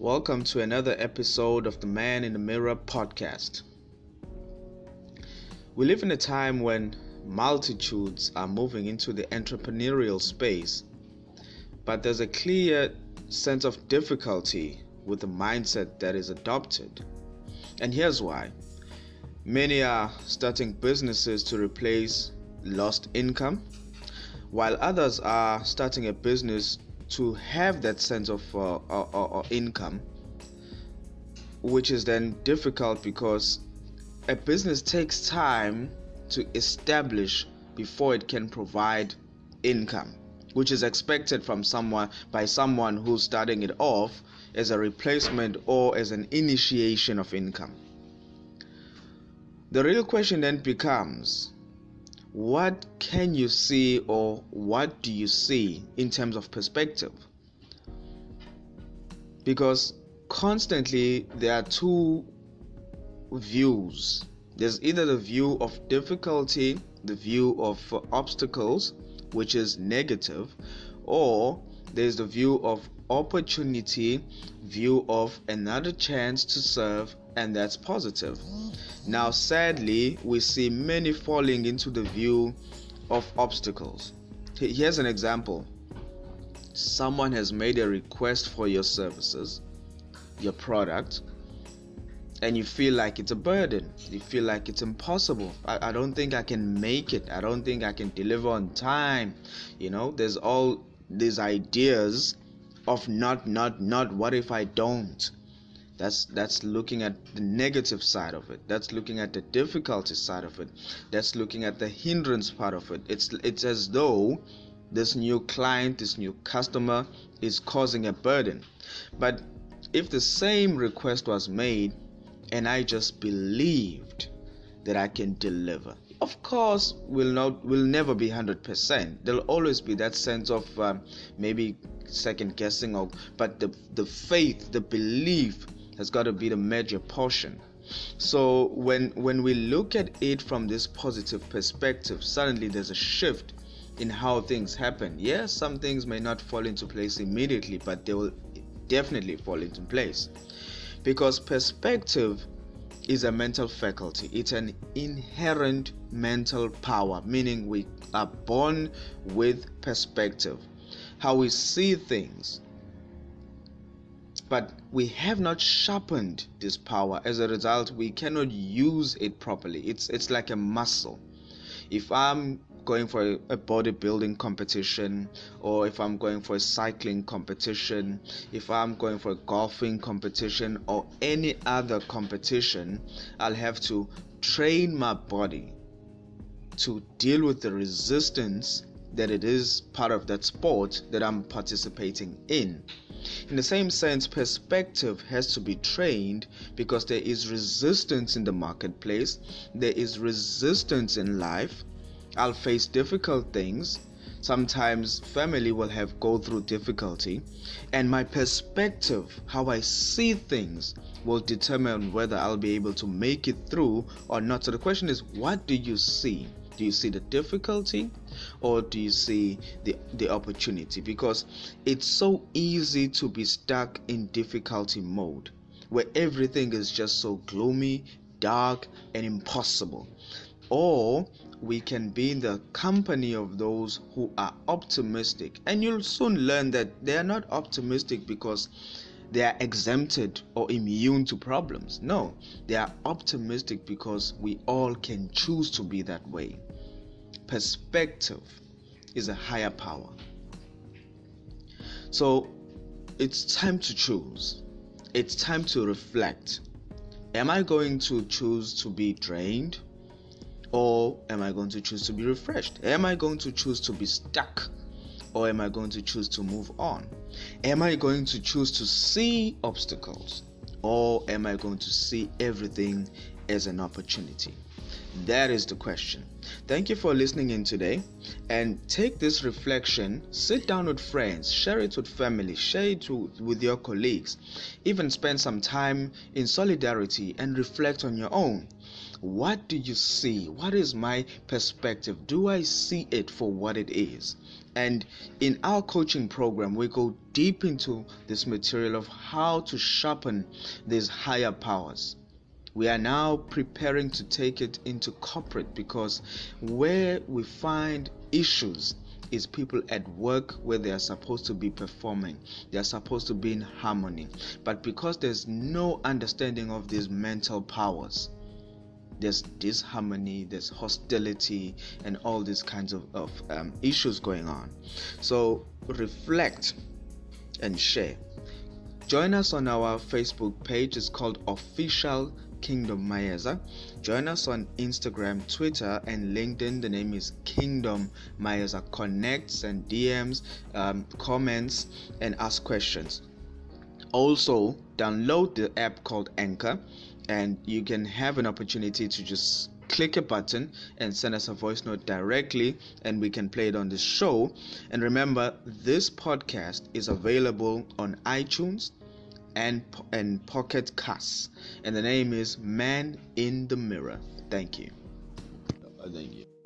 Welcome to another episode of the Man in the Mirror podcast. We live in a time when multitudes are moving into the entrepreneurial space, but there's a clear sense of difficulty with the mindset that is adopted. And here's why many are starting businesses to replace lost income, while others are starting a business to have that sense of uh, uh, uh, uh, income, which is then difficult because a business takes time to establish before it can provide income, which is expected from someone by someone who's starting it off as a replacement or as an initiation of income. The real question then becomes what can you see or what do you see in terms of perspective? Because constantly there are two views. There's either the view of difficulty, the view of obstacles, which is negative, or there's the view of opportunity, view of another chance to serve, and that's positive. Now, sadly, we see many falling into the view of obstacles. Here's an example someone has made a request for your services, your product, and you feel like it's a burden. You feel like it's impossible. I, I don't think I can make it. I don't think I can deliver on time. You know, there's all these ideas of not, not, not, what if I don't? That's that's looking at the negative side of it. That's looking at the difficulty side of it. That's looking at the hindrance part of it. It's it's as though this new client this new customer is causing a burden. But if the same request was made and i just believed that i can deliver of course will not will never be 100% there'll always be that sense of um, maybe second guessing or but the the faith the belief has got to be the major portion. So when when we look at it from this positive perspective, suddenly there's a shift in how things happen. Yes, some things may not fall into place immediately, but they will definitely fall into place. Because perspective is a mental faculty. It's an inherent mental power, meaning we are born with perspective. How we see things, but we have not sharpened this power. As a result we cannot use it properly. It's it's like a muscle. If i'm going for a, bodybuilding competition or if i'm going for a cycling competition if i'm going for a golfing competition or any other competition i'll have to train my body to deal with the resistance that it is part of that sport that i'm participating in in the same sense, perspective has to be trained because there is resistance in the marketplace, there is resistance in life. I'll face difficult things. Sometimes family will have go through difficulty, and my perspective, how I see things, will determine whether I'll be able to make it through or not. So the question is, what do you see? do you see the difficulty or do you see the the opportunity because it's so easy to be stuck in difficulty mode where everything is just so gloomy dark and impossible or we can be in the company of those who are optimistic and you'll soon learn that they are not optimistic because they are exempted or immune to problems. No, they are optimistic because we all can choose to be that way. Perspective is a higher power. So it's time to choose. It's time to reflect. Am I going to choose to be drained? Or am I going to choose to be refreshed? Am I going to choose to be stuck? Or am I going to choose to move on? Am I going to choose to see obstacles? Or am I going to see everything as an opportunity? That is the question. Thank you for listening in today and take this reflection, sit down with friends, share it with family, share it with your colleagues, even spend some time in solidarity and reflect on your own. What do you see? What is my perspective? Do I see it for what it is? And in our coaching program, we go deep into this material of how to sharpen these higher powers. We are now preparing to take it into corporate because where we find issues is people at work where they are supposed to be performing. They are supposed to be in harmony. But because there's no understanding of these mental powers there's disharmony there's hostility and all these kinds of, of um, issues going on. So reflect and share. Join us on our facebook page. It's called official Kingdom Mayeza. Join us on Instagram, Twitter, and LinkedIn. The name is Kingdom Mayeza. Connects and DMs, um, comments, and ask questions. Also, download the app called Anchor, and you can have an opportunity to just click a button and send us a voice note directly and we can play it on the show and remember this podcast is available on itunes and and Pocket Casts, and the name is Man in the Mirror. Thank you. Uh, thank you.